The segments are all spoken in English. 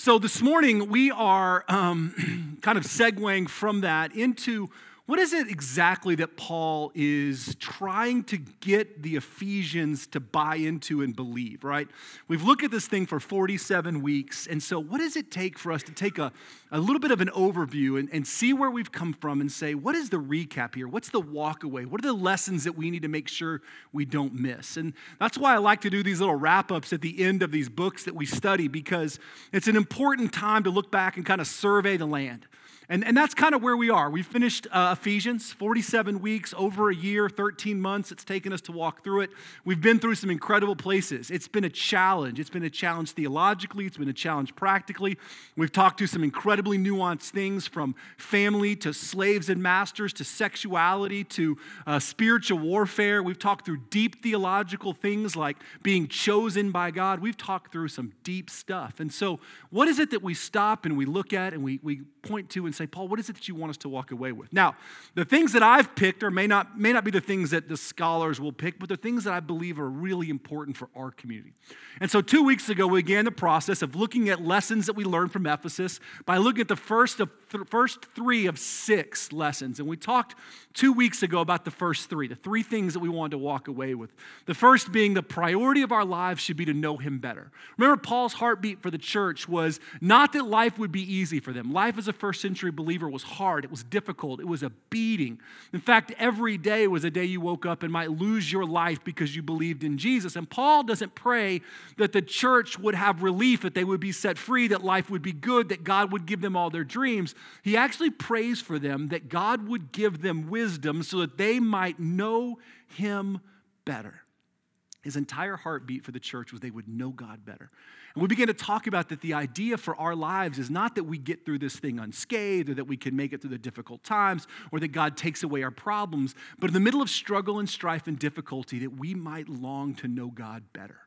So this morning, we are um, kind of segueing from that into what is it exactly that Paul is trying to get the Ephesians to buy into and believe, right? We've looked at this thing for 47 weeks. And so, what does it take for us to take a, a little bit of an overview and, and see where we've come from and say, what is the recap here? What's the walk away? What are the lessons that we need to make sure we don't miss? And that's why I like to do these little wrap ups at the end of these books that we study because it's an important time to look back and kind of survey the land. And, and that's kind of where we are. We finished uh, Ephesians, 47 weeks, over a year, 13 months. It's taken us to walk through it. We've been through some incredible places. It's been a challenge. It's been a challenge theologically, it's been a challenge practically. We've talked to some incredibly nuanced things from family to slaves and masters to sexuality to uh, spiritual warfare. We've talked through deep theological things like being chosen by God. We've talked through some deep stuff. And so, what is it that we stop and we look at and we, we point to and say, Paul, what is it that you want us to walk away with? Now, the things that I've picked or may not, may not be the things that the scholars will pick, but the things that I believe are really important for our community. And so two weeks ago, we began the process of looking at lessons that we learned from Ephesus by looking at the first, of, th- first three of six lessons. And we talked two weeks ago about the first three, the three things that we wanted to walk away with. The first being the priority of our lives should be to know Him better. Remember, Paul's heartbeat for the church was not that life would be easy for them. Life as a first century believer was hard, it was difficult, it was a beating. In fact, every day was a day you woke up and might lose your life because you believed in Jesus. And Paul doesn't pray that the church would have relief, that they would be set free, that life would be good, that God would give them all their dreams. He actually prays for them that God would give them wisdom so that they might know Him better. His entire heartbeat for the church was they would know God better. And we began to talk about that the idea for our lives is not that we get through this thing unscathed or that we can make it through the difficult times or that God takes away our problems, but in the middle of struggle and strife and difficulty, that we might long to know God better.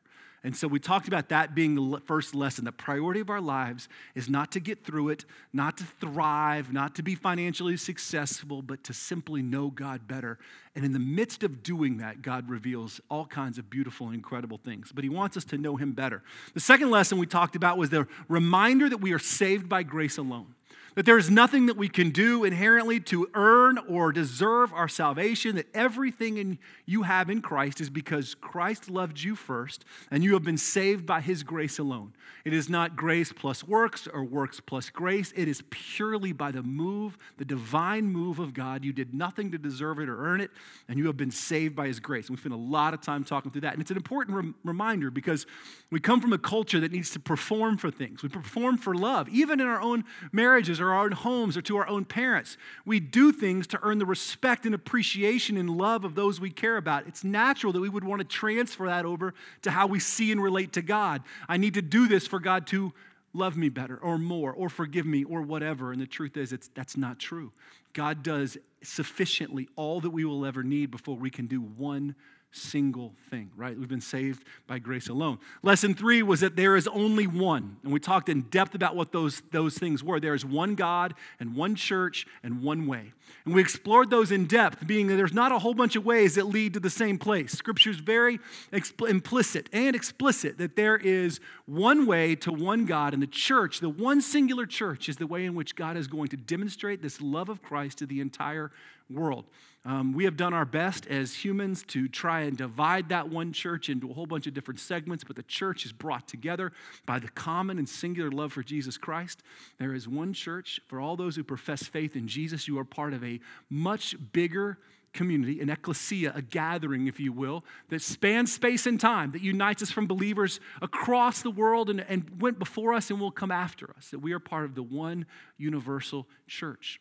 And so we talked about that being the first lesson. The priority of our lives is not to get through it, not to thrive, not to be financially successful, but to simply know God better. And in the midst of doing that, God reveals all kinds of beautiful and incredible things. But He wants us to know Him better. The second lesson we talked about was the reminder that we are saved by grace alone that there is nothing that we can do inherently to earn or deserve our salvation, that everything in, you have in Christ is because Christ loved you first and you have been saved by his grace alone. It is not grace plus works or works plus grace. It is purely by the move, the divine move of God. You did nothing to deserve it or earn it, and you have been saved by his grace. And we spend a lot of time talking through that. And it's an important rem- reminder because we come from a culture that needs to perform for things. We perform for love, even in our own marriages or our own homes or to our own parents. We do things to earn the respect and appreciation and love of those we care about. It's natural that we would want to transfer that over to how we see and relate to God. I need to do this for God to love me better or more or forgive me or whatever. And the truth is, it's, that's not true. God does sufficiently all that we will ever need before we can do one single thing, right? We've been saved by grace alone. Lesson three was that there is only one. And we talked in depth about what those, those things were. There is one God and one church and one way. And we explored those in depth, being that there's not a whole bunch of ways that lead to the same place. Scripture is very expl- implicit and explicit that there is one way to one God, and the church, the one singular church, is the way in which God is going to demonstrate this love of Christ to the entire world. Um, we have done our best as humans to try and divide that one church into a whole bunch of different segments, but the church is brought together by the common and singular love for Jesus Christ. There is one church for all those who profess faith in Jesus. You are part of a much bigger community, an ecclesia, a gathering, if you will, that spans space and time, that unites us from believers across the world and, and went before us and will come after us, that we are part of the one universal church.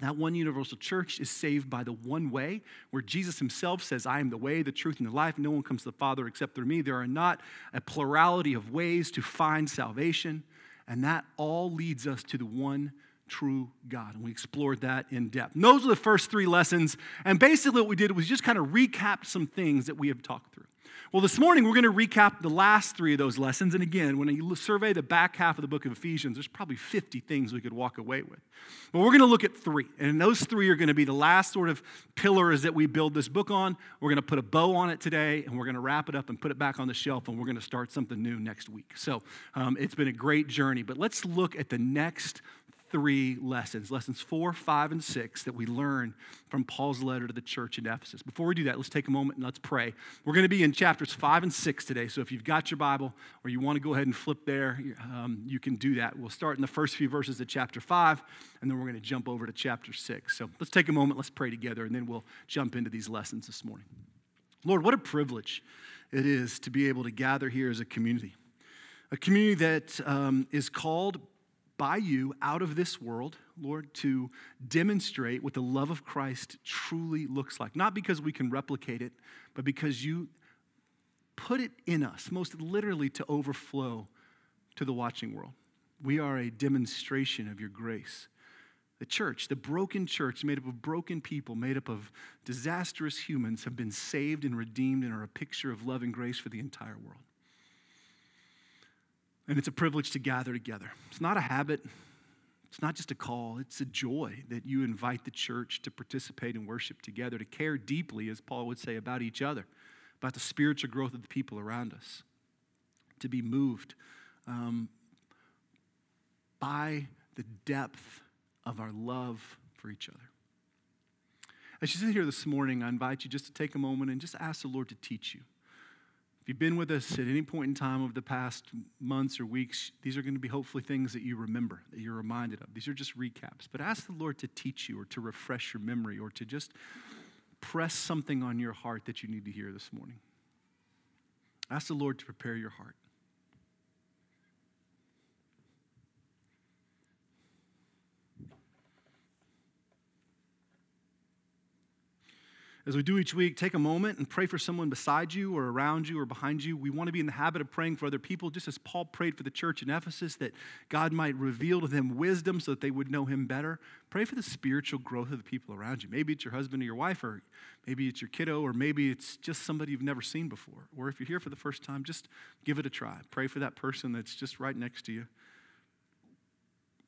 That one universal church is saved by the one way, where Jesus himself says, I am the way, the truth, and the life. No one comes to the Father except through me. There are not a plurality of ways to find salvation, and that all leads us to the one true God. And we explored that in depth. And those are the first three lessons. And basically, what we did was just kind of recap some things that we have talked through. Well, this morning we're going to recap the last three of those lessons. And again, when you survey the back half of the book of Ephesians, there's probably 50 things we could walk away with. But we're going to look at three. And those three are going to be the last sort of pillars that we build this book on. We're going to put a bow on it today, and we're going to wrap it up and put it back on the shelf, and we're going to start something new next week. So um, it's been a great journey. But let's look at the next three lessons, lessons four, five, and six, that we learn from Paul's letter to the church in Ephesus. Before we do that, let's take a moment and let's pray. We're going to be in chapters five and six today. So if you've got your Bible or you want to go ahead and flip there, um, you can do that. We'll start in the first few verses of chapter five, and then we're going to jump over to chapter six. So let's take a moment, let's pray together, and then we'll jump into these lessons this morning. Lord, what a privilege it is to be able to gather here as a community. A community that um, is called by you out of this world, Lord, to demonstrate what the love of Christ truly looks like. Not because we can replicate it, but because you put it in us, most literally to overflow to the watching world. We are a demonstration of your grace. The church, the broken church, made up of broken people, made up of disastrous humans, have been saved and redeemed and are a picture of love and grace for the entire world. And it's a privilege to gather together. It's not a habit, it's not just a call, it's a joy that you invite the church to participate in worship together, to care deeply, as Paul would say, about each other, about the spiritual growth of the people around us, to be moved um, by the depth of our love for each other. As you sit here this morning, I invite you just to take a moment and just ask the Lord to teach you. If you've been with us at any point in time over the past months or weeks, these are going to be hopefully things that you remember, that you're reminded of. These are just recaps. But ask the Lord to teach you or to refresh your memory or to just press something on your heart that you need to hear this morning. Ask the Lord to prepare your heart. As we do each week, take a moment and pray for someone beside you or around you or behind you. We want to be in the habit of praying for other people, just as Paul prayed for the church in Ephesus, that God might reveal to them wisdom so that they would know him better. Pray for the spiritual growth of the people around you. Maybe it's your husband or your wife, or maybe it's your kiddo, or maybe it's just somebody you've never seen before. Or if you're here for the first time, just give it a try. Pray for that person that's just right next to you.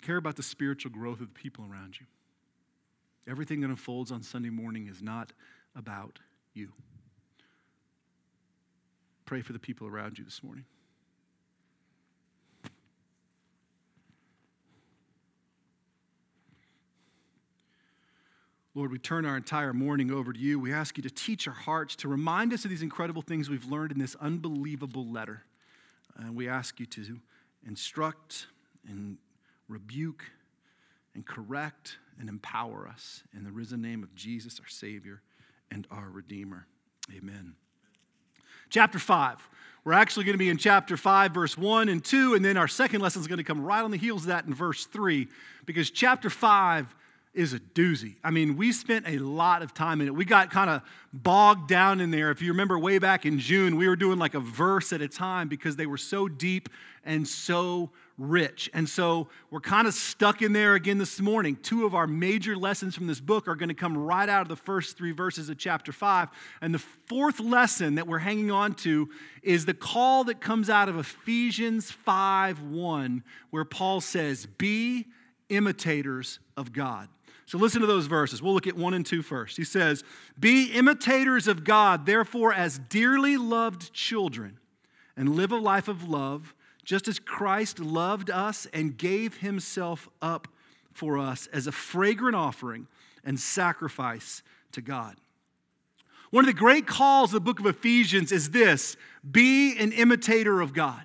Care about the spiritual growth of the people around you. Everything that unfolds on Sunday morning is not about you. Pray for the people around you this morning. Lord, we turn our entire morning over to you. We ask you to teach our hearts, to remind us of these incredible things we've learned in this unbelievable letter. And we ask you to instruct and rebuke and correct and empower us in the risen name of Jesus, our Savior and our Redeemer. Amen. Chapter 5. We're actually going to be in chapter 5, verse 1 and 2, and then our second lesson is going to come right on the heels of that in verse 3, because chapter 5 is a doozy. I mean, we spent a lot of time in it. We got kind of bogged down in there. If you remember way back in June, we were doing like a verse at a time because they were so deep and so rich. And so we're kind of stuck in there again this morning. Two of our major lessons from this book are going to come right out of the first three verses of chapter five. And the fourth lesson that we're hanging on to is the call that comes out of Ephesians 5 1, where Paul says, Be imitators of God. So listen to those verses. We'll look at one and two first. He says, Be imitators of God, therefore, as dearly loved children, and live a life of love, just as Christ loved us and gave himself up for us as a fragrant offering and sacrifice to God. One of the great calls of the book of Ephesians is this be an imitator of God.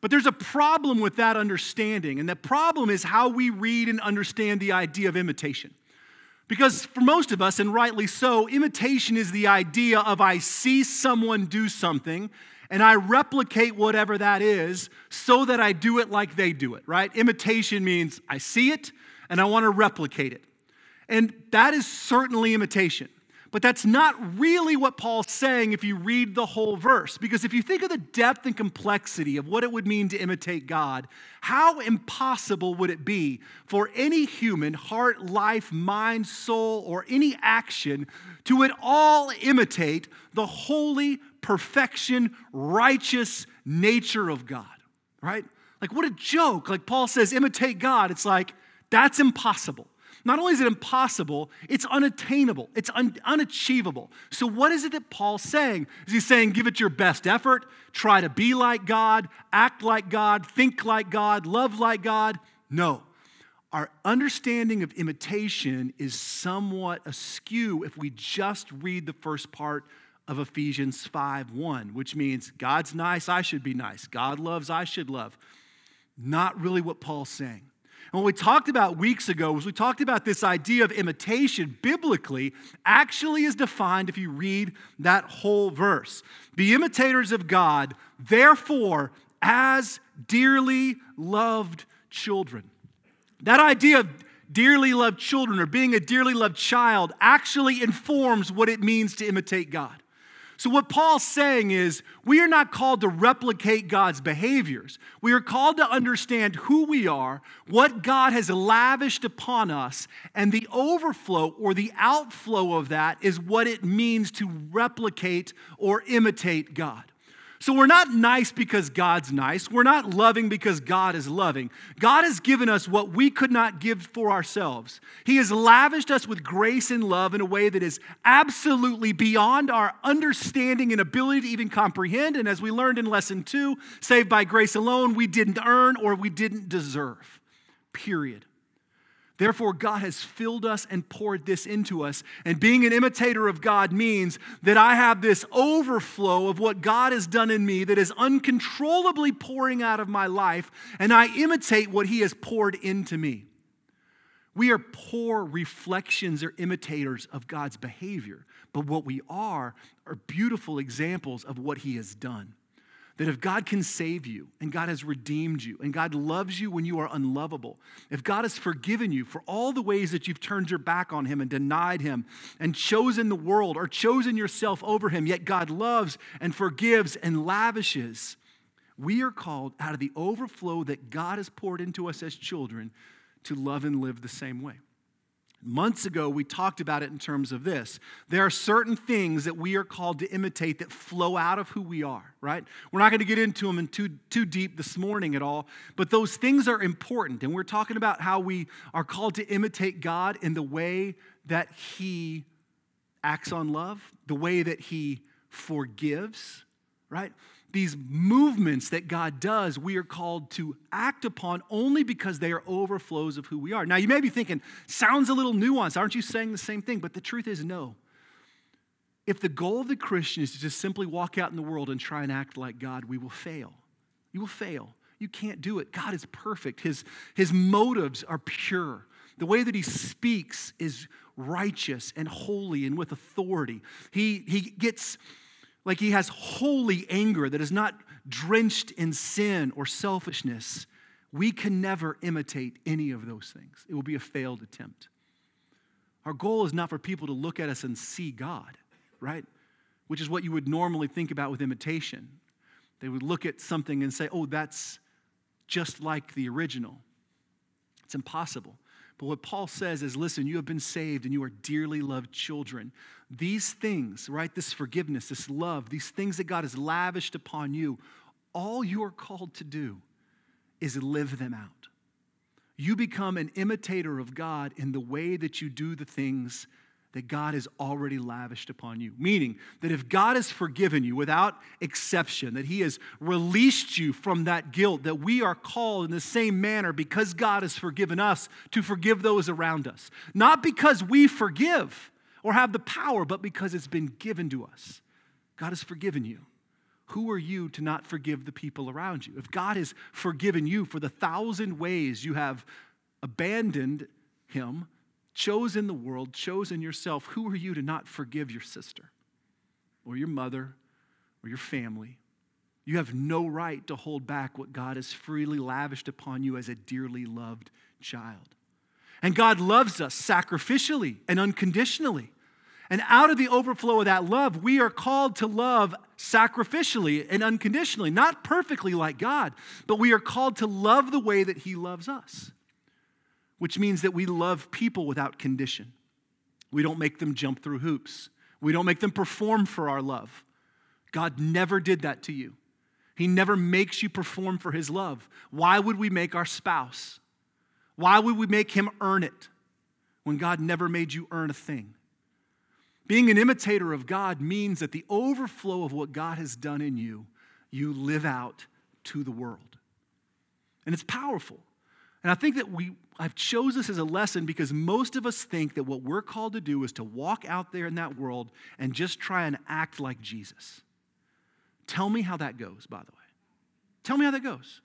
But there's a problem with that understanding, and that problem is how we read and understand the idea of imitation. Because for most of us, and rightly so, imitation is the idea of I see someone do something and I replicate whatever that is so that I do it like they do it, right? Imitation means I see it and I want to replicate it. And that is certainly imitation. But that's not really what Paul's saying if you read the whole verse. Because if you think of the depth and complexity of what it would mean to imitate God, how impossible would it be for any human, heart, life, mind, soul, or any action to at all imitate the holy, perfection, righteous nature of God, right? Like, what a joke. Like, Paul says, imitate God. It's like, that's impossible. Not only is it impossible, it's unattainable, it's un- unachievable. So, what is it that Paul's saying? Is he saying, give it your best effort, try to be like God, act like God, think like God, love like God? No. Our understanding of imitation is somewhat askew if we just read the first part of Ephesians 5 1, which means God's nice, I should be nice. God loves, I should love. Not really what Paul's saying. And what we talked about weeks ago was we talked about this idea of imitation biblically actually is defined if you read that whole verse. Be imitators of God, therefore, as dearly loved children. That idea of dearly loved children or being a dearly loved child actually informs what it means to imitate God. So, what Paul's saying is, we are not called to replicate God's behaviors. We are called to understand who we are, what God has lavished upon us, and the overflow or the outflow of that is what it means to replicate or imitate God. So we're not nice because God's nice. We're not loving because God is loving. God has given us what we could not give for ourselves. He has lavished us with grace and love in a way that is absolutely beyond our understanding and ability to even comprehend. And as we learned in lesson two, saved by grace alone, we didn't earn or we didn't deserve. Period. Therefore, God has filled us and poured this into us. And being an imitator of God means that I have this overflow of what God has done in me that is uncontrollably pouring out of my life, and I imitate what He has poured into me. We are poor reflections or imitators of God's behavior, but what we are are beautiful examples of what He has done. That if God can save you and God has redeemed you and God loves you when you are unlovable, if God has forgiven you for all the ways that you've turned your back on Him and denied Him and chosen the world or chosen yourself over Him, yet God loves and forgives and lavishes, we are called out of the overflow that God has poured into us as children to love and live the same way. Months ago, we talked about it in terms of this. There are certain things that we are called to imitate that flow out of who we are, right? We're not going to get into them in too, too deep this morning at all, but those things are important. And we're talking about how we are called to imitate God in the way that He acts on love, the way that He forgives, right? These movements that God does, we are called to act upon only because they are overflows of who we are. Now, you may be thinking, sounds a little nuanced. Aren't you saying the same thing? But the truth is, no. If the goal of the Christian is to just simply walk out in the world and try and act like God, we will fail. You will fail. You can't do it. God is perfect, His, his motives are pure. The way that He speaks is righteous and holy and with authority. He, he gets like he has holy anger that is not drenched in sin or selfishness, we can never imitate any of those things. It will be a failed attempt. Our goal is not for people to look at us and see God, right? Which is what you would normally think about with imitation. They would look at something and say, oh, that's just like the original. It's impossible. But what Paul says is listen, you have been saved and you are dearly loved children. These things, right, this forgiveness, this love, these things that God has lavished upon you, all you are called to do is live them out. You become an imitator of God in the way that you do the things that God has already lavished upon you. Meaning that if God has forgiven you without exception, that He has released you from that guilt, that we are called in the same manner because God has forgiven us to forgive those around us. Not because we forgive or have the power, but because it's been given to us. God has forgiven you. Who are you to not forgive the people around you? If God has forgiven you for the thousand ways you have abandoned Him, chosen the world, chosen yourself, who are you to not forgive your sister or your mother or your family? You have no right to hold back what God has freely lavished upon you as a dearly loved child. And God loves us sacrificially and unconditionally. And out of the overflow of that love, we are called to love sacrificially and unconditionally, not perfectly like God, but we are called to love the way that He loves us which means that we love people without condition. We don't make them jump through hoops, we don't make them perform for our love. God never did that to you. He never makes you perform for his love. Why would we make our spouse? Why would we make him earn it when God never made you earn a thing? Being an imitator of God means that the overflow of what God has done in you, you live out to the world. And it's powerful. And I think that we I've chose this as a lesson because most of us think that what we're called to do is to walk out there in that world and just try and act like Jesus. Tell me how that goes, by the way. Tell me how that goes.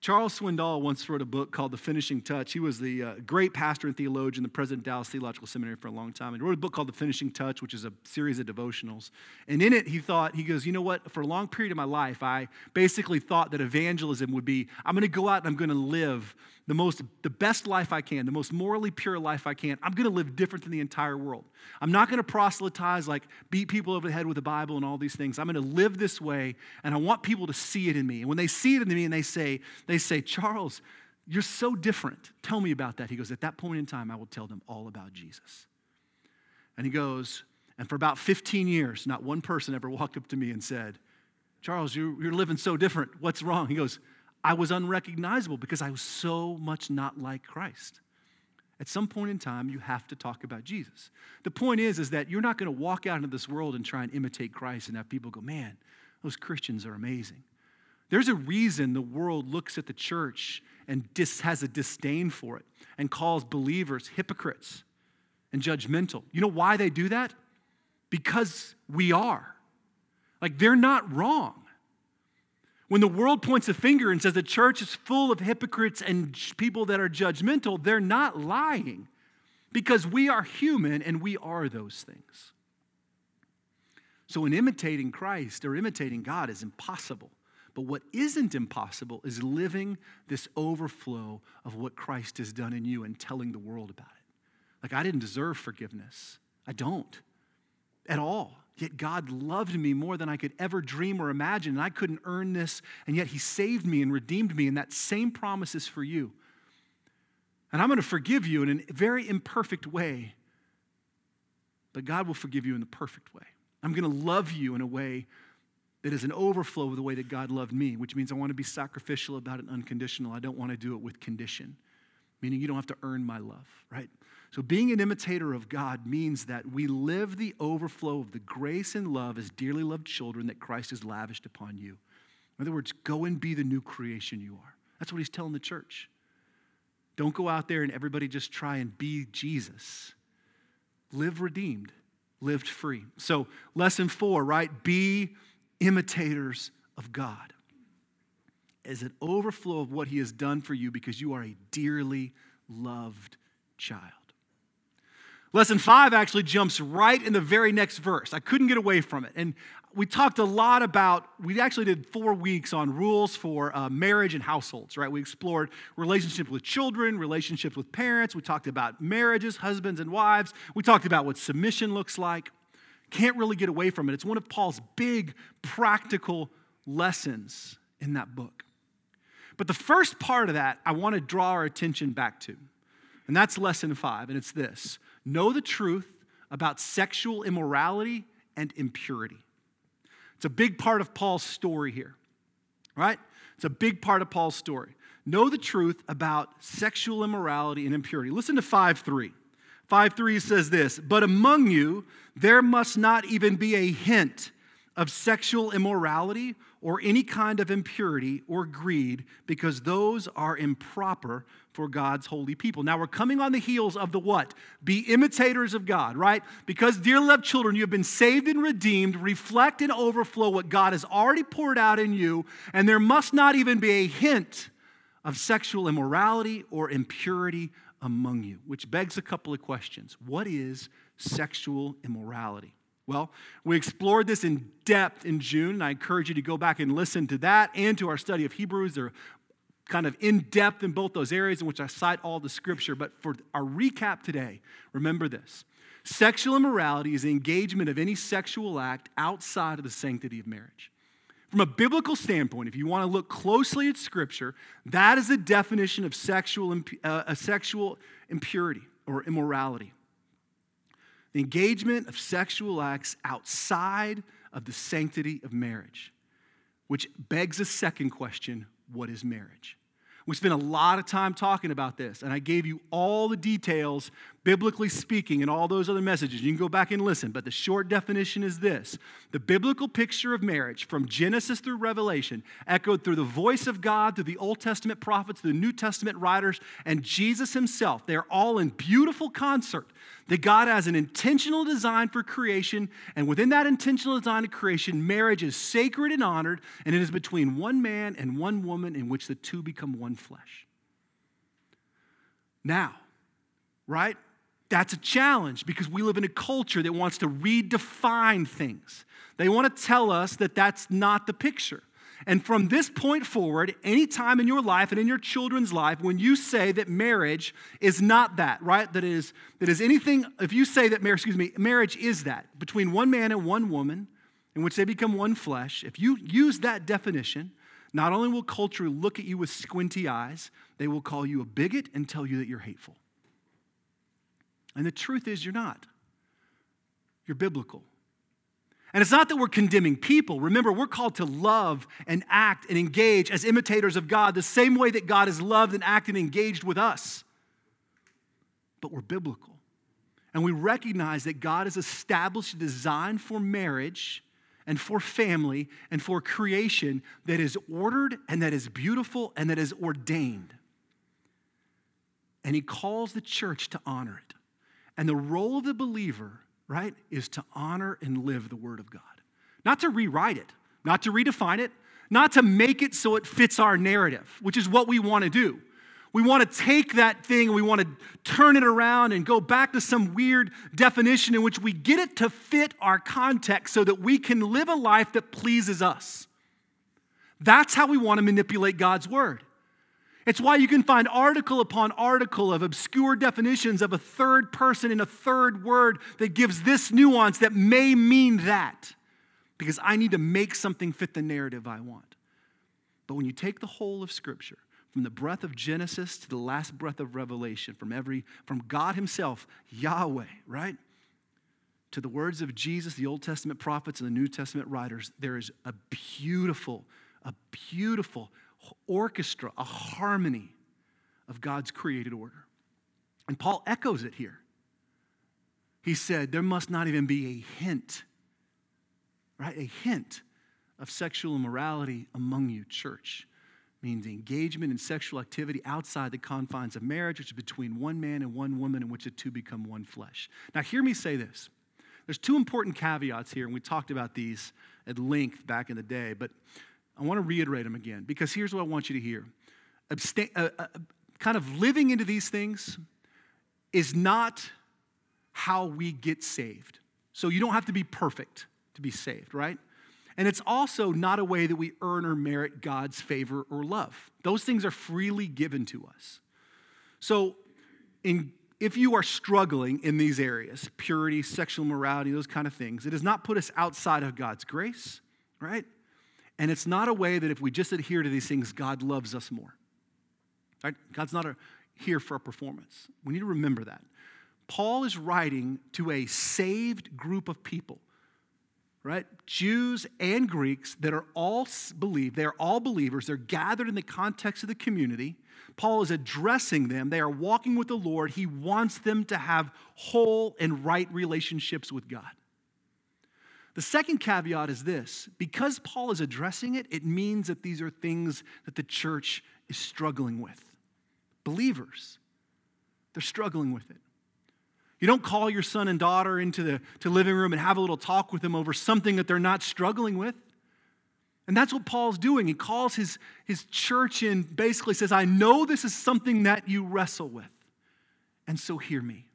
Charles Swindoll once wrote a book called The Finishing Touch. He was the uh, great pastor and theologian, the president of Dallas Theological Seminary for a long time. And wrote a book called The Finishing Touch, which is a series of devotionals. And in it, he thought, he goes, you know what? For a long period of my life, I basically thought that evangelism would be I'm going to go out and I'm going to live the most the best life I can, the most morally pure life I can. I'm going to live different than the entire world. I'm not going to proselytize like beat people over the head with the Bible and all these things. I'm going to live this way and I want people to see it in me. And when they see it in me and they say they say, "Charles, you're so different. Tell me about that." He goes, "At that point in time, I will tell them all about Jesus." And he goes, and for about 15 years, not one person ever walked up to me and said, "Charles, you're, you're living so different. What's wrong?" He goes, I was unrecognizable because I was so much not like Christ. At some point in time, you have to talk about Jesus. The point is, is that you're not going to walk out into this world and try and imitate Christ and have people go, man, those Christians are amazing. There's a reason the world looks at the church and dis- has a disdain for it and calls believers hypocrites and judgmental. You know why they do that? Because we are. Like, they're not wrong. When the world points a finger and says the church is full of hypocrites and people that are judgmental, they're not lying because we are human and we are those things. So, in imitating Christ or imitating God is impossible. But what isn't impossible is living this overflow of what Christ has done in you and telling the world about it. Like, I didn't deserve forgiveness. I don't at all. Yet God loved me more than I could ever dream or imagine, and I couldn't earn this, and yet He saved me and redeemed me, and that same promise is for you. And I'm going to forgive you in a very imperfect way, but God will forgive you in the perfect way. I'm going to love you in a way that is an overflow of the way that God loved me, which means I want to be sacrificial about it, unconditional. I don't want to do it with condition, meaning you don't have to earn my love, right? So, being an imitator of God means that we live the overflow of the grace and love as dearly loved children that Christ has lavished upon you. In other words, go and be the new creation you are. That's what he's telling the church. Don't go out there and everybody just try and be Jesus. Live redeemed, lived free. So, lesson four, right? Be imitators of God as an overflow of what he has done for you because you are a dearly loved child. Lesson five actually jumps right in the very next verse. I couldn't get away from it. And we talked a lot about, we actually did four weeks on rules for uh, marriage and households, right? We explored relationships with children, relationships with parents. We talked about marriages, husbands and wives. We talked about what submission looks like. Can't really get away from it. It's one of Paul's big practical lessons in that book. But the first part of that, I want to draw our attention back to. And that's lesson five, and it's this know the truth about sexual immorality and impurity. It's a big part of Paul's story here, right? It's a big part of Paul's story. Know the truth about sexual immorality and impurity. Listen to 5 3. 5 3 says this But among you, there must not even be a hint of sexual immorality or any kind of impurity or greed, because those are improper for God's holy people. Now we're coming on the heels of the what? Be imitators of God, right? Because, dear loved children, you have been saved and redeemed. Reflect and overflow what God has already poured out in you, and there must not even be a hint of sexual immorality or impurity among you, which begs a couple of questions. What is sexual immorality? Well, we explored this in depth in June, and I encourage you to go back and listen to that and to our study of Hebrews. They're kind of in depth in both those areas in which I cite all the scripture. But for our recap today, remember this sexual immorality is the engagement of any sexual act outside of the sanctity of marriage. From a biblical standpoint, if you want to look closely at Scripture, that is the definition of sexual, uh, sexual impurity or immorality the engagement of sexual acts outside of the sanctity of marriage, which begs a second question what is marriage? We spent a lot of time talking about this, and I gave you all the details, biblically speaking, and all those other messages. You can go back and listen, but the short definition is this The biblical picture of marriage from Genesis through Revelation, echoed through the voice of God, through the Old Testament prophets, the New Testament writers, and Jesus himself, they're all in beautiful concert that God has an intentional design for creation, and within that intentional design of creation, marriage is sacred and honored, and it is between one man and one woman in which the two become one flesh. Now, right? That's a challenge because we live in a culture that wants to redefine things. They want to tell us that that's not the picture. And from this point forward, any time in your life and in your children's life, when you say that marriage is not that, right? That is, that is anything, if you say that marriage, excuse me, marriage is that between one man and one woman, in which they become one flesh, if you use that definition, not only will culture look at you with squinty eyes, they will call you a bigot and tell you that you're hateful. And the truth is, you're not. You're biblical. And it's not that we're condemning people. Remember, we're called to love and act and engage as imitators of God the same way that God has loved and acted and engaged with us. But we're biblical. And we recognize that God has established a design for marriage and for family and for creation that is ordered and that is beautiful and that is ordained. And He calls the church to honor it. And the role of the believer right, is to honor and live the Word of God. Not to rewrite it, not to redefine it, not to make it so it fits our narrative, which is what we want to do. We want to take that thing and we want to turn it around and go back to some weird definition in which we get it to fit our context so that we can live a life that pleases us. That's how we want to manipulate God's word. It's why you can find article upon article of obscure definitions of a third person in a third word that gives this nuance that may mean that, because I need to make something fit the narrative I want. But when you take the whole of Scripture, from the breath of Genesis to the last breath of Revelation, from every from God Himself, Yahweh, right? To the words of Jesus, the Old Testament prophets, and the New Testament writers, there is a beautiful, a beautiful orchestra, a harmony of God's created order. And Paul echoes it here. He said, There must not even be a hint, right? A hint of sexual immorality among you, church. Means engagement in sexual activity outside the confines of marriage, which is between one man and one woman, in which the two become one flesh. Now, hear me say this. There's two important caveats here, and we talked about these at length back in the day, but I want to reiterate them again because here's what I want you to hear. Abstain, uh, uh, kind of living into these things is not how we get saved. So you don't have to be perfect to be saved, right? And it's also not a way that we earn or merit God's favor or love. Those things are freely given to us. So, in, if you are struggling in these areas, purity, sexual morality, those kind of things, it does not put us outside of God's grace, right? And it's not a way that if we just adhere to these things, God loves us more. Right? God's not a, here for a performance. We need to remember that. Paul is writing to a saved group of people, right? Jews and Greeks that are all believe, they're all believers, they're gathered in the context of the community. Paul is addressing them. They are walking with the Lord. He wants them to have whole and right relationships with God. The second caveat is this because Paul is addressing it, it means that these are things that the church is struggling with. Believers, they're struggling with it. You don't call your son and daughter into the to living room and have a little talk with them over something that they're not struggling with. And that's what Paul's doing. He calls his, his church in, basically says, I know this is something that you wrestle with. And so hear me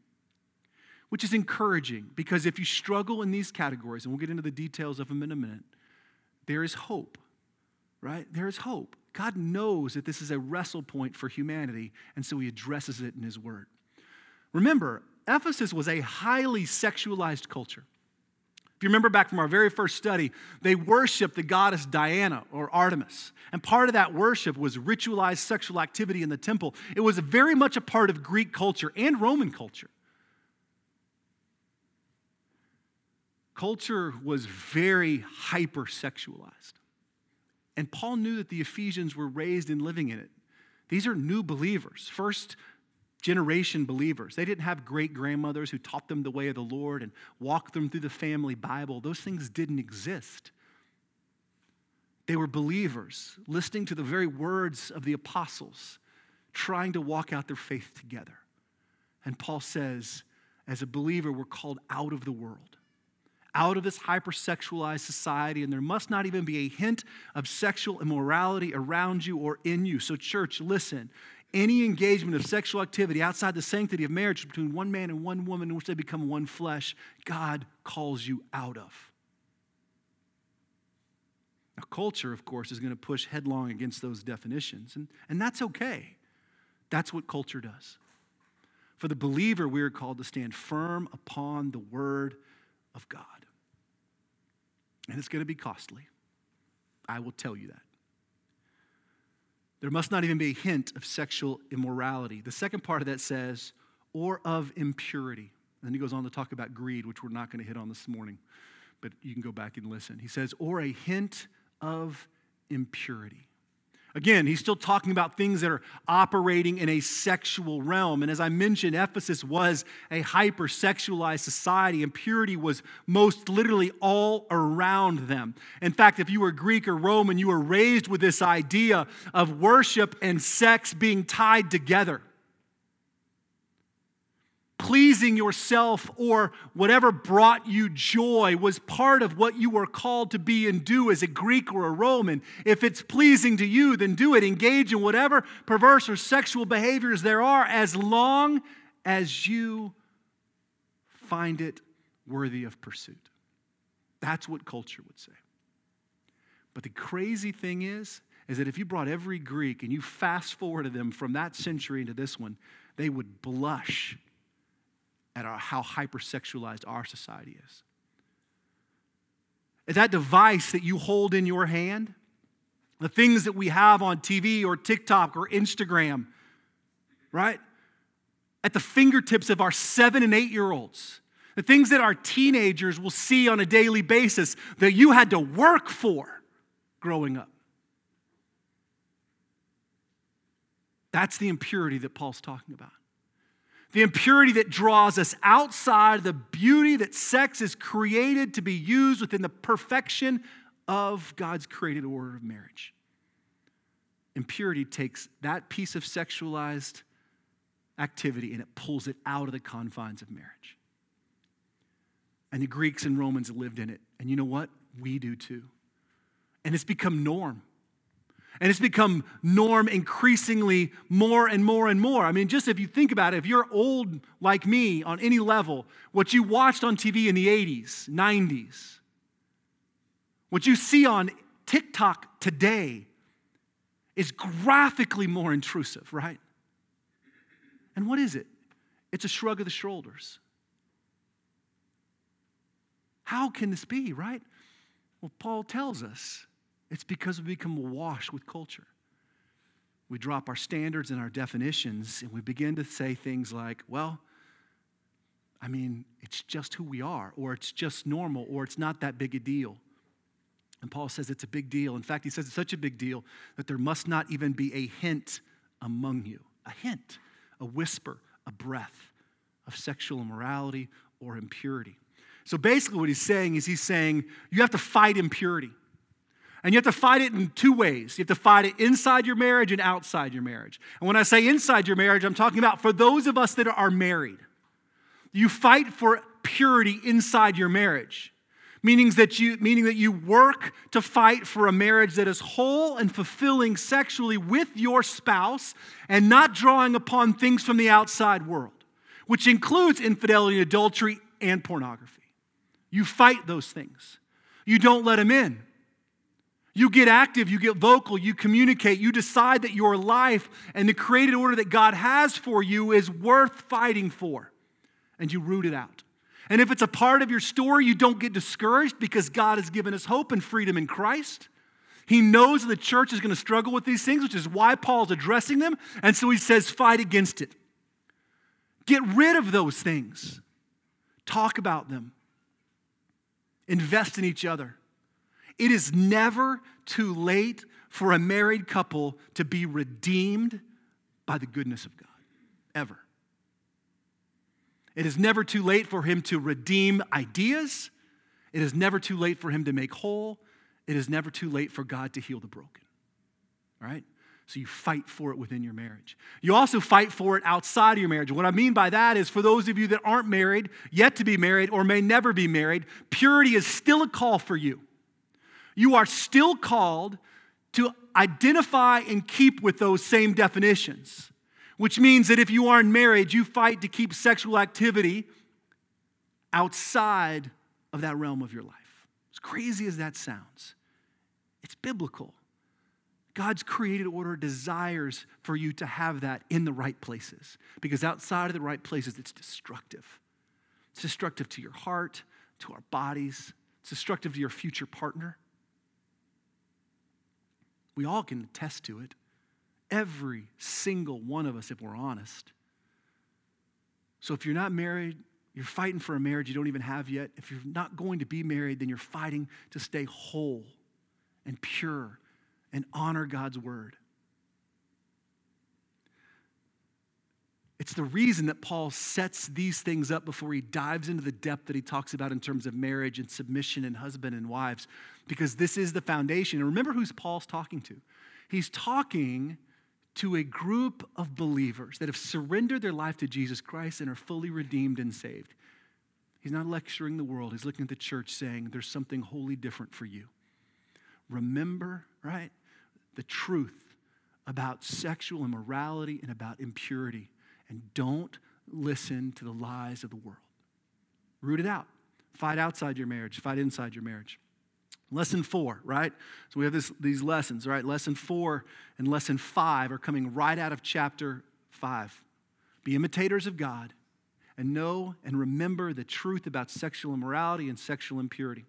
which is encouraging because if you struggle in these categories, and we'll get into the details of them in a minute, there is hope, right? There is hope. God knows that this is a wrestle point for humanity, and so he addresses it in his word. Remember, Ephesus was a highly sexualized culture. If you remember back from our very first study, they worshiped the goddess Diana or Artemis. And part of that worship was ritualized sexual activity in the temple. It was very much a part of Greek culture and Roman culture. Culture was very hypersexualized. And Paul knew that the Ephesians were raised and living in it. These are new believers, first generation believers. They didn't have great grandmothers who taught them the way of the Lord and walked them through the family Bible. Those things didn't exist. They were believers, listening to the very words of the apostles, trying to walk out their faith together. And Paul says, as a believer, we're called out of the world, out of this hypersexualized society, and there must not even be a hint of sexual immorality around you or in you. So, church, listen. Any engagement of sexual activity outside the sanctity of marriage between one man and one woman in which they become one flesh, God calls you out of. Now, culture, of course, is going to push headlong against those definitions, and, and that's okay. That's what culture does. For the believer, we are called to stand firm upon the word of God. And it's going to be costly. I will tell you that. There must not even be a hint of sexual immorality. The second part of that says, or of impurity. And then he goes on to talk about greed, which we're not going to hit on this morning, but you can go back and listen. He says, or a hint of impurity. Again, he's still talking about things that are operating in a sexual realm. And as I mentioned, Ephesus was a hypersexualized society. and purity was most literally all around them. In fact, if you were Greek or Roman, you were raised with this idea of worship and sex being tied together pleasing yourself or whatever brought you joy was part of what you were called to be and do as a Greek or a Roman. If it's pleasing to you, then do it. Engage in whatever perverse or sexual behaviors there are as long as you find it worthy of pursuit. That's what culture would say. But the crazy thing is, is that if you brought every Greek and you fast forwarded them from that century into this one, they would blush at our, how hypersexualized our society is. Is that device that you hold in your hand, the things that we have on TV or TikTok or Instagram, right? At the fingertips of our seven and eight year olds, the things that our teenagers will see on a daily basis that you had to work for growing up. That's the impurity that Paul's talking about the impurity that draws us outside the beauty that sex is created to be used within the perfection of God's created order of marriage. Impurity takes that piece of sexualized activity and it pulls it out of the confines of marriage. And the Greeks and Romans lived in it. And you know what? We do too. And it's become norm. And it's become norm increasingly more and more and more. I mean, just if you think about it, if you're old like me on any level, what you watched on TV in the 80s, 90s, what you see on TikTok today is graphically more intrusive, right? And what is it? It's a shrug of the shoulders. How can this be, right? Well, Paul tells us it's because we become washed with culture. We drop our standards and our definitions, and we begin to say things like, well, I mean, it's just who we are, or it's just normal, or it's not that big a deal. And Paul says it's a big deal. In fact, he says it's such a big deal that there must not even be a hint among you a hint, a whisper, a breath of sexual immorality or impurity. So basically, what he's saying is he's saying you have to fight impurity. And you have to fight it in two ways. You have to fight it inside your marriage and outside your marriage. And when I say inside your marriage, I'm talking about for those of us that are married. You fight for purity inside your marriage. Meaning that, you, meaning that you work to fight for a marriage that is whole and fulfilling sexually with your spouse and not drawing upon things from the outside world, which includes infidelity, adultery, and pornography. You fight those things. You don't let them in. You get active, you get vocal, you communicate, you decide that your life and the created order that God has for you is worth fighting for, and you root it out. And if it's a part of your story, you don't get discouraged because God has given us hope and freedom in Christ. He knows the church is going to struggle with these things, which is why Paul's addressing them. And so he says, fight against it. Get rid of those things, talk about them. invest in each other. It is never too late for a married couple to be redeemed by the goodness of God, ever. It is never too late for him to redeem ideas. It is never too late for him to make whole. It is never too late for God to heal the broken. All right? So you fight for it within your marriage. You also fight for it outside of your marriage. What I mean by that is for those of you that aren't married, yet to be married, or may never be married, purity is still a call for you. You are still called to identify and keep with those same definitions, which means that if you aren't married, you fight to keep sexual activity outside of that realm of your life. As crazy as that sounds, it's biblical. God's created order desires for you to have that in the right places because outside of the right places, it's destructive. It's destructive to your heart, to our bodies, it's destructive to your future partner. We all can attest to it. Every single one of us, if we're honest. So if you're not married, you're fighting for a marriage you don't even have yet. If you're not going to be married, then you're fighting to stay whole and pure and honor God's word. It's the reason that Paul sets these things up before he dives into the depth that he talks about in terms of marriage and submission and husband and wives, because this is the foundation. And remember who's Paul's talking to? He's talking to a group of believers that have surrendered their life to Jesus Christ and are fully redeemed and saved. He's not lecturing the world, he's looking at the church saying, There's something wholly different for you. Remember, right? the truth about sexual immorality and about impurity. And don't listen to the lies of the world. Root it out. Fight outside your marriage, fight inside your marriage. Lesson four, right? So we have this, these lessons, right? Lesson four and lesson five are coming right out of chapter five. Be imitators of God and know and remember the truth about sexual immorality and sexual impurity.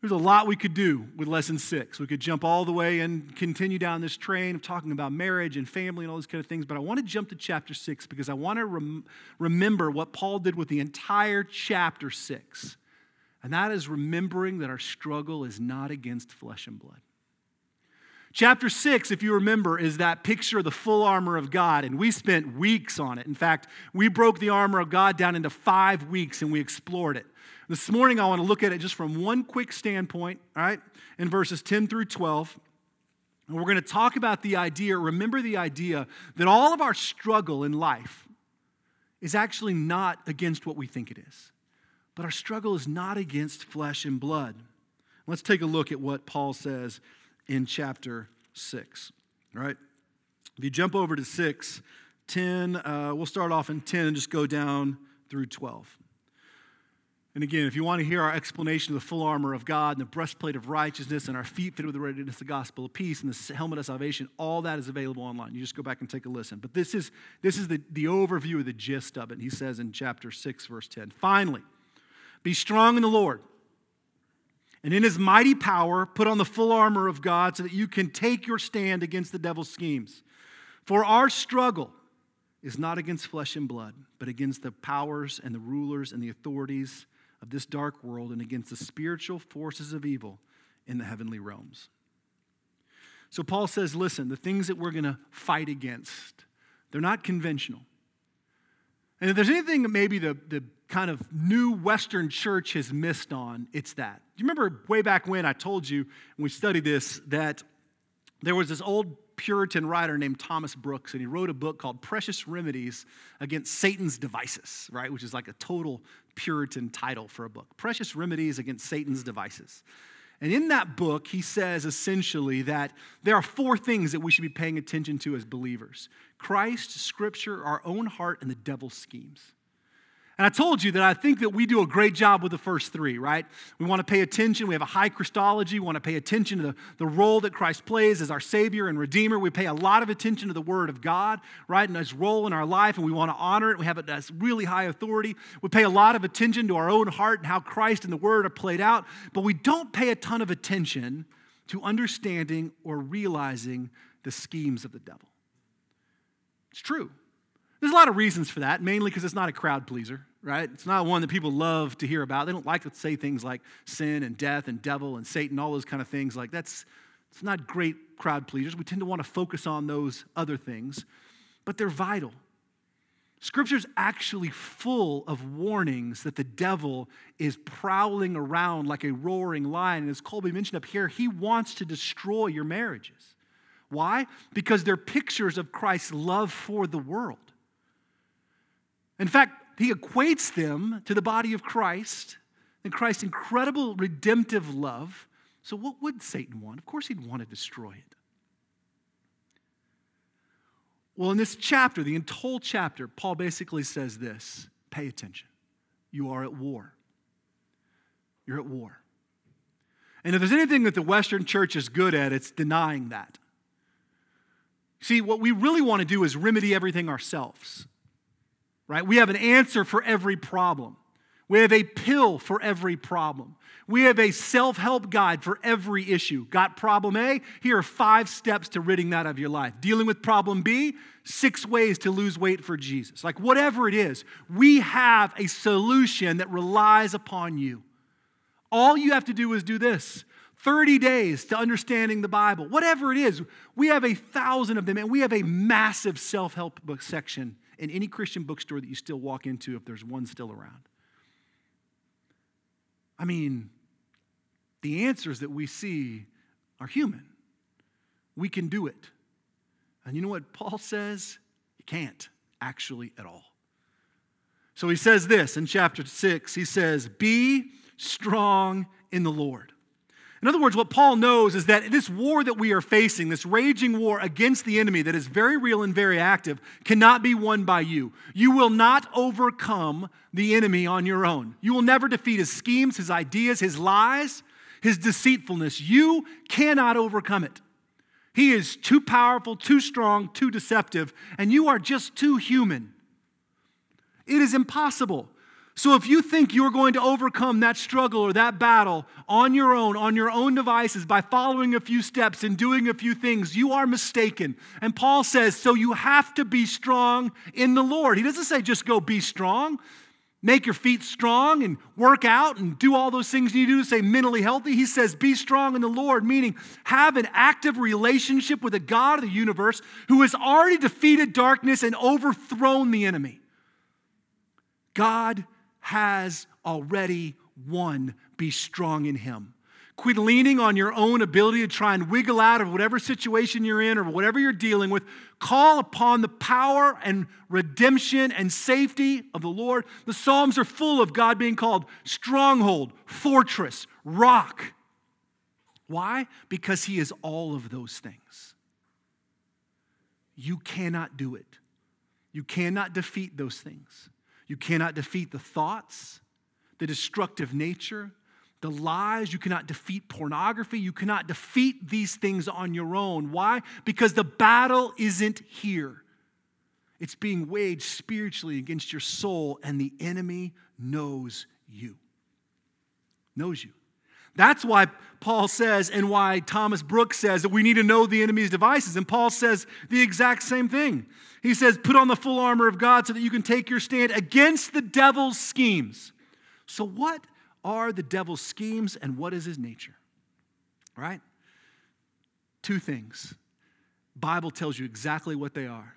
There's a lot we could do with lesson six. We could jump all the way and continue down this train of talking about marriage and family and all these kind of things, but I want to jump to chapter six because I want to rem- remember what Paul did with the entire chapter six. And that is remembering that our struggle is not against flesh and blood. Chapter six, if you remember, is that picture of the full armor of God, and we spent weeks on it. In fact, we broke the armor of God down into five weeks and we explored it. This morning, I want to look at it just from one quick standpoint, all right, in verses 10 through 12. And we're going to talk about the idea, remember the idea that all of our struggle in life is actually not against what we think it is. But our struggle is not against flesh and blood. Let's take a look at what Paul says in chapter 6. All right? If you jump over to 6, 10, uh, we'll start off in 10 and just go down through 12. And again, if you want to hear our explanation of the full armor of God and the breastplate of righteousness and our feet fitted with the readiness of the gospel of peace and the helmet of salvation, all that is available online. You just go back and take a listen. But this is, this is the, the overview of the gist of it. He says in chapter 6, verse 10 Finally, be strong in the Lord. And in his mighty power, put on the full armor of God so that you can take your stand against the devil's schemes. For our struggle is not against flesh and blood, but against the powers and the rulers and the authorities of this dark world and against the spiritual forces of evil in the heavenly realms. So Paul says, listen, the things that we're going to fight against, they're not conventional. And if there's anything that maybe the, the kind of new Western church has missed on, it's that. Do you remember way back when I told you, when we studied this, that there was this old Puritan writer named Thomas Brooks, and he wrote a book called Precious Remedies Against Satan's Devices, right? Which is like a total Puritan title for a book. Precious Remedies Against Satan's Devices. And in that book, he says essentially that there are four things that we should be paying attention to as believers Christ, Scripture, our own heart, and the devil's schemes. And I told you that I think that we do a great job with the first three, right? We want to pay attention. We have a high Christology. We want to pay attention to the, the role that Christ plays as our Savior and Redeemer. We pay a lot of attention to the Word of God, right, and His role in our life, and we want to honor it. We have it as really high authority. We pay a lot of attention to our own heart and how Christ and the Word are played out, but we don't pay a ton of attention to understanding or realizing the schemes of the devil. It's true. There's a lot of reasons for that, mainly because it's not a crowd pleaser right? It's not one that people love to hear about. They don't like to say things like sin and death and devil and Satan, all those kind of things. Like that's it's not great crowd pleasers. We tend to want to focus on those other things, but they're vital. Scripture's actually full of warnings that the devil is prowling around like a roaring lion. And as Colby mentioned up here, he wants to destroy your marriages. Why? Because they're pictures of Christ's love for the world. In fact, he equates them to the body of Christ and Christ's incredible redemptive love. So, what would Satan want? Of course, he'd want to destroy it. Well, in this chapter, the whole chapter, Paul basically says this pay attention. You are at war. You're at war. And if there's anything that the Western church is good at, it's denying that. See, what we really want to do is remedy everything ourselves, right? We have an answer for every problem. We have a pill for every problem. We have a self help guide for every issue. Got problem A? Here are five steps to ridding that of your life. Dealing with problem B? Six ways to lose weight for Jesus. Like whatever it is, we have a solution that relies upon you. All you have to do is do this 30 days to understanding the Bible, whatever it is. We have a thousand of them, and we have a massive self help book section in any Christian bookstore that you still walk into if there's one still around. I mean, the answers that we see are human. We can do it. And you know what Paul says? You can't actually at all. So he says this in chapter 6 he says, Be strong in the Lord. In other words, what Paul knows is that this war that we are facing, this raging war against the enemy that is very real and very active, cannot be won by you. You will not overcome the enemy on your own. You will never defeat his schemes, his ideas, his lies, his deceitfulness. You cannot overcome it. He is too powerful, too strong, too deceptive, and you are just too human. It is impossible. So if you think you're going to overcome that struggle or that battle on your own, on your own devices, by following a few steps and doing a few things, you are mistaken. And Paul says, so you have to be strong in the Lord. He doesn't say just go be strong. Make your feet strong and work out and do all those things you do to stay mentally healthy. He says, Be strong in the Lord, meaning have an active relationship with the God of the universe who has already defeated darkness and overthrown the enemy. God has already won. Be strong in Him. Quit leaning on your own ability to try and wiggle out of whatever situation you're in or whatever you're dealing with. Call upon the power and redemption and safety of the Lord. The Psalms are full of God being called stronghold, fortress, rock. Why? Because He is all of those things. You cannot do it. You cannot defeat those things. You cannot defeat the thoughts, the destructive nature, the lies. You cannot defeat pornography. You cannot defeat these things on your own. Why? Because the battle isn't here. It's being waged spiritually against your soul, and the enemy knows you. Knows you. That's why Paul says, and why Thomas Brooks says that we need to know the enemy's devices. And Paul says the exact same thing. He says, Put on the full armor of God so that you can take your stand against the devil's schemes. So, what are the devil's schemes and what is his nature? Right? Two things. Bible tells you exactly what they are.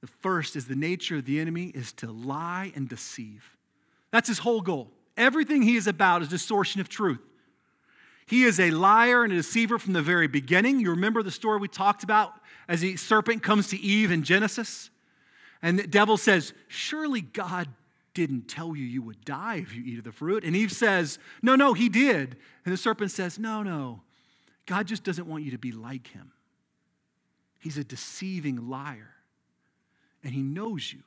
The first is the nature of the enemy is to lie and deceive. That's his whole goal. Everything he is about is distortion of truth. He is a liar and a deceiver from the very beginning. You remember the story we talked about as the serpent comes to Eve in Genesis? And the devil says, Surely God didn't tell you you would die if you eat of the fruit. And Eve says, No, no, he did. And the serpent says, No, no. God just doesn't want you to be like him. He's a deceiving liar. And he knows you.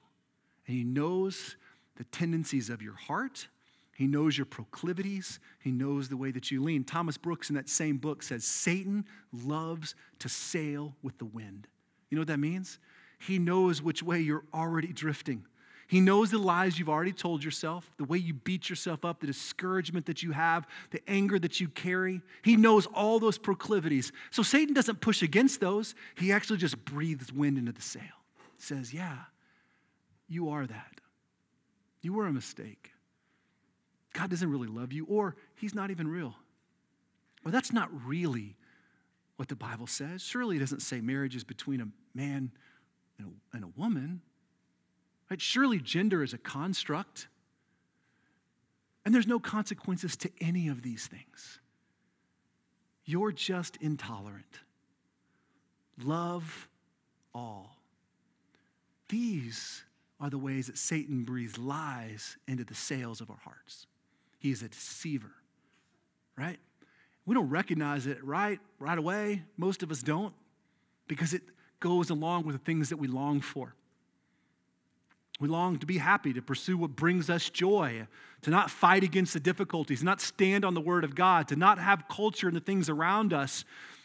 And he knows the tendencies of your heart he knows your proclivities. He knows the way that you lean. Thomas Brooks, in that same book, says Satan loves to sail with the wind. You know what that means? He knows which way you're already drifting. He knows the lies you've already told yourself, the way you beat yourself up, the discouragement that you have, the anger that you carry. He knows all those proclivities. So Satan doesn't push against those. He actually just breathes wind into the sail. Says, Yeah, you are that. You were a mistake. God doesn't really love you, or He's not even real. Or that's not really what the Bible says. Surely it doesn't say marriage is between a man and a, and a woman. Right? Surely gender is a construct. And there's no consequences to any of these things. You're just intolerant. Love all. These are the ways that Satan breathes lies into the sails of our hearts. He is a deceiver, right? We don't recognize it right right away. Most of us don't because it goes along with the things that we long for. We long to be happy, to pursue what brings us joy, to not fight against the difficulties, not stand on the word of God, to not have culture and the things around us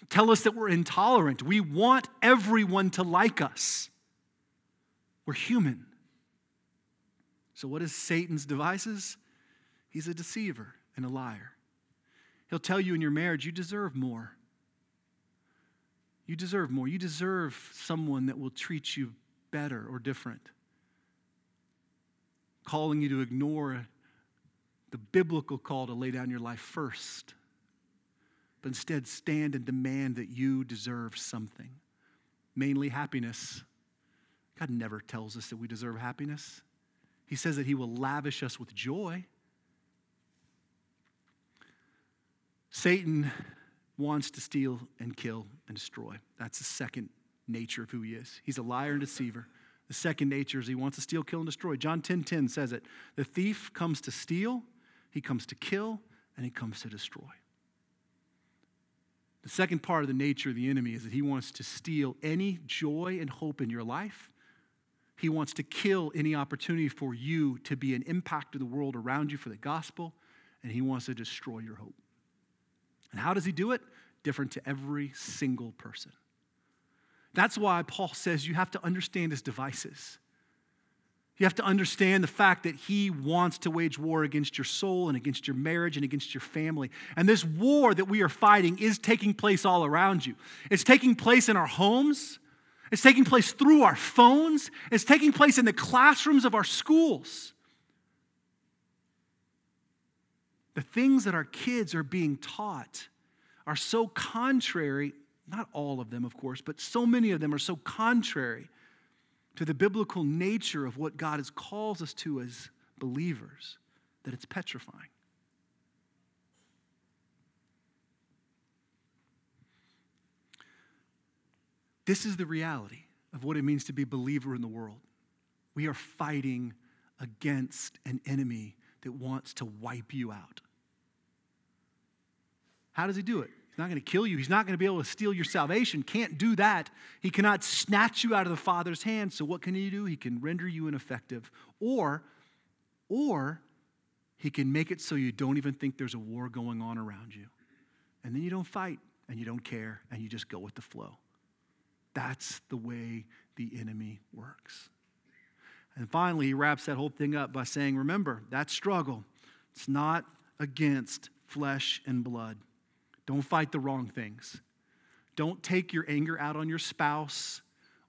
tell us that we're intolerant. We want everyone to like us. We're human. So, what is Satan's devices? He's a deceiver and a liar. He'll tell you in your marriage, you deserve more. You deserve more. You deserve someone that will treat you better or different. Calling you to ignore the biblical call to lay down your life first, but instead stand and demand that you deserve something, mainly happiness. God never tells us that we deserve happiness. He says that He will lavish us with joy. Satan wants to steal and kill and destroy. That's the second nature of who he is. He's a liar and deceiver. The second nature is he wants to steal, kill, and destroy. John 10 10 says it. The thief comes to steal, he comes to kill, and he comes to destroy. The second part of the nature of the enemy is that he wants to steal any joy and hope in your life. He wants to kill any opportunity for you to be an impact to the world around you for the gospel, and he wants to destroy your hope. And how does he do it? Different to every single person. That's why Paul says you have to understand his devices. You have to understand the fact that he wants to wage war against your soul and against your marriage and against your family. And this war that we are fighting is taking place all around you. It's taking place in our homes, it's taking place through our phones, it's taking place in the classrooms of our schools. The things that our kids are being taught are so contrary, not all of them, of course, but so many of them are so contrary to the biblical nature of what God has calls us to as believers that it's petrifying. This is the reality of what it means to be a believer in the world. We are fighting against an enemy that wants to wipe you out. How does he do it? He's not going to kill you. He's not going to be able to steal your salvation. Can't do that. He cannot snatch you out of the Father's hand. So what can he do? He can render you ineffective. Or, or he can make it so you don't even think there's a war going on around you. And then you don't fight and you don't care and you just go with the flow. That's the way the enemy works. And finally, he wraps that whole thing up by saying, Remember, that struggle, it's not against flesh and blood. Don't fight the wrong things. Don't take your anger out on your spouse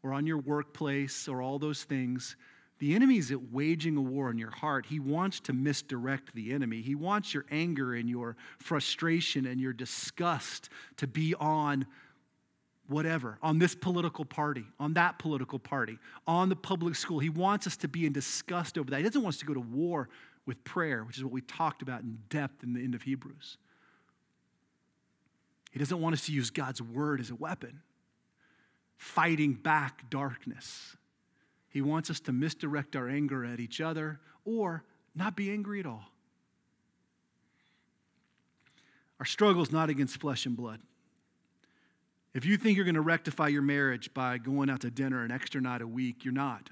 or on your workplace or all those things. The enemy is at waging a war in your heart. He wants to misdirect the enemy. He wants your anger and your frustration and your disgust to be on whatever, on this political party, on that political party, on the public school. He wants us to be in disgust over that. He doesn't want us to go to war with prayer, which is what we talked about in depth in the end of Hebrews. He doesn't want us to use God's word as a weapon, fighting back darkness. He wants us to misdirect our anger at each other or not be angry at all. Our struggle is not against flesh and blood. If you think you're going to rectify your marriage by going out to dinner an extra night a week, you're not.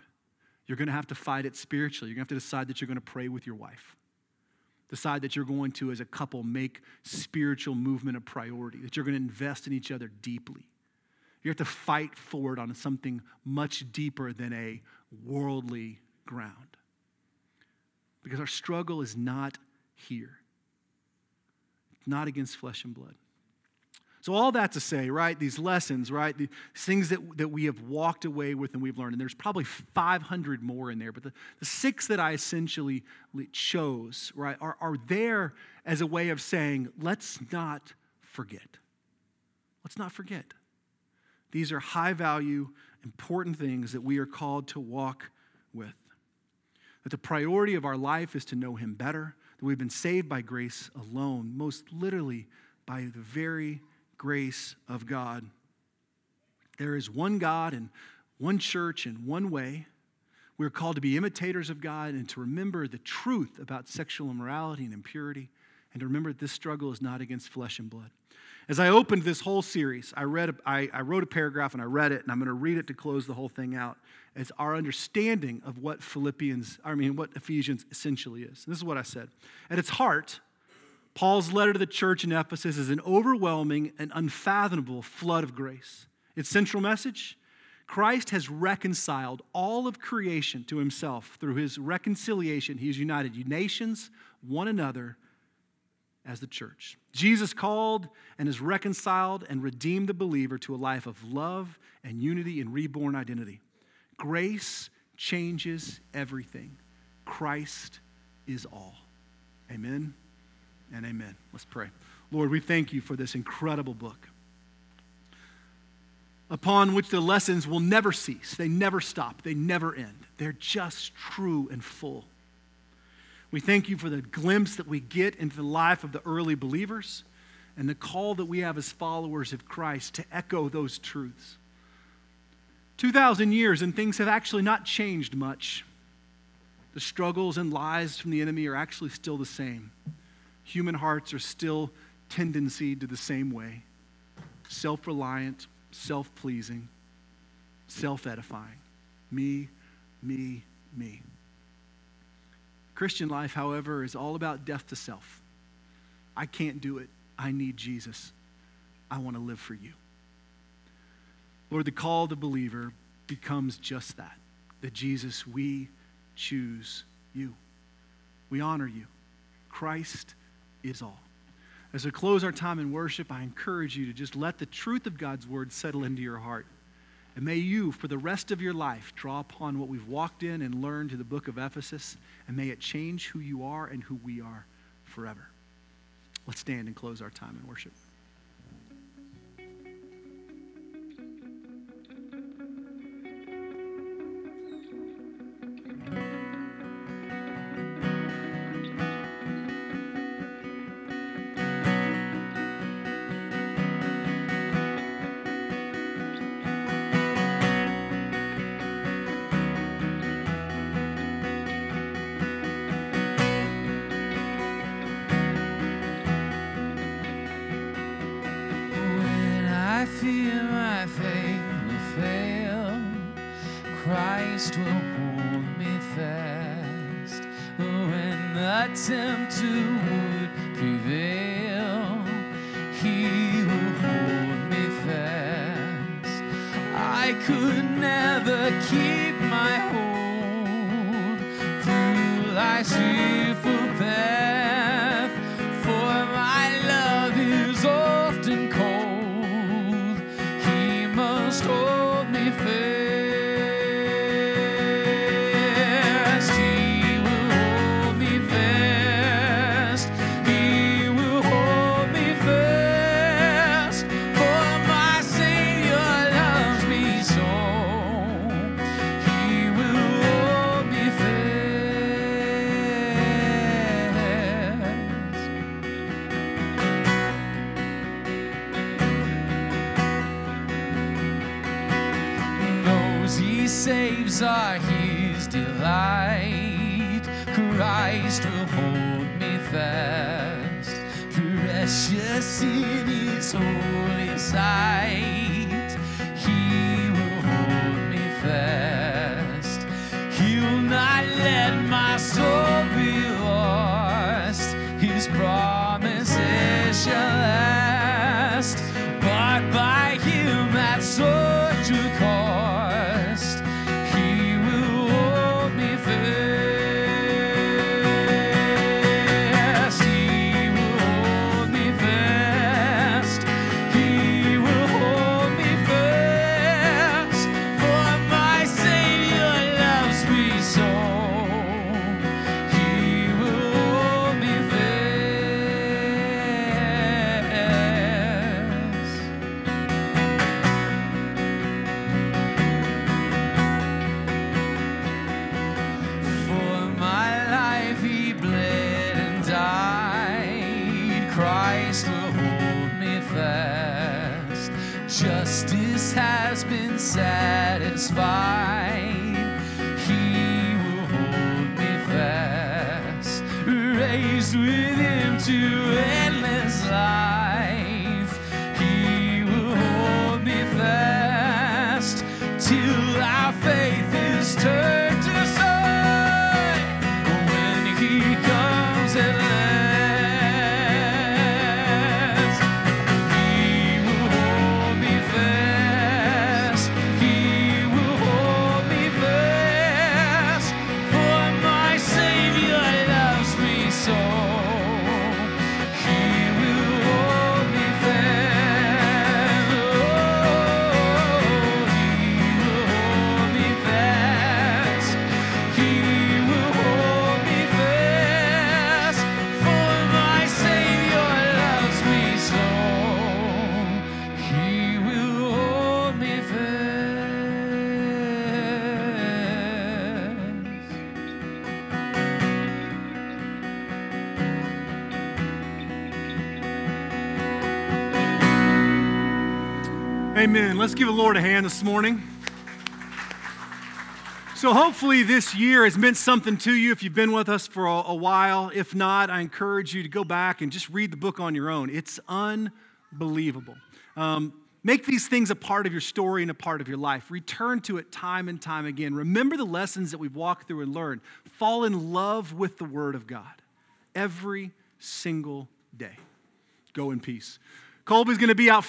You're going to have to fight it spiritually. You're going to have to decide that you're going to pray with your wife. Decide that you're going to, as a couple, make spiritual movement a priority, that you're going to invest in each other deeply. You have to fight forward on something much deeper than a worldly ground. Because our struggle is not here, not against flesh and blood. So, all that to say, right, these lessons, right, these things that, that we have walked away with and we've learned, and there's probably 500 more in there, but the, the six that I essentially chose, right, are, are there as a way of saying, let's not forget. Let's not forget. These are high value, important things that we are called to walk with. That the priority of our life is to know Him better, that we've been saved by grace alone, most literally by the very grace of God. There is one God and one church and one way. We're called to be imitators of God and to remember the truth about sexual immorality and impurity, and to remember that this struggle is not against flesh and blood. As I opened this whole series, I, read, I, I wrote a paragraph and I read it, and I'm going to read it to close the whole thing out as our understanding of what Philippians, I mean, what Ephesians essentially is. And this is what I said. At its heart, Paul's letter to the church in Ephesus is an overwhelming and unfathomable flood of grace. Its central message Christ has reconciled all of creation to himself. Through his reconciliation, he has united nations, one another, as the church. Jesus called and has reconciled and redeemed the believer to a life of love and unity and reborn identity. Grace changes everything. Christ is all. Amen and amen. Let's pray. Lord, we thank you for this incredible book upon which the lessons will never cease. They never stop, they never end. They're just true and full. We thank you for the glimpse that we get into the life of the early believers and the call that we have as followers of Christ to echo those truths. 2,000 years and things have actually not changed much. The struggles and lies from the enemy are actually still the same human hearts are still tendency to the same way self reliant, self pleasing, self edifying. Me, me, me. Christian life, however, is all about death to self. I can't do it. I need Jesus. I want to live for you. Lord, the call of the believer becomes just that that Jesus, we choose you. We honor you. Christ is all. As we close our time in worship, I encourage you to just let the truth of God's word settle into your heart. And may you, for the rest of your life, draw upon what we've walked in and learned to the book of Ephesus, and may it change who you are and who we are forever. Let's stand and close our time in worship. rise with him to endless life. Amen. Let's give the Lord a hand this morning. So, hopefully, this year has meant something to you if you've been with us for a, a, while. If not, I encourage you to go back and just read the book on your own. It's unbelievable. Um, make these things a part of your story and a part of your life. Return to it time and time again. Remember the lessons that we've walked through and learned. Fall in love with the Word of God every single day. Go in peace. Colby's going to be out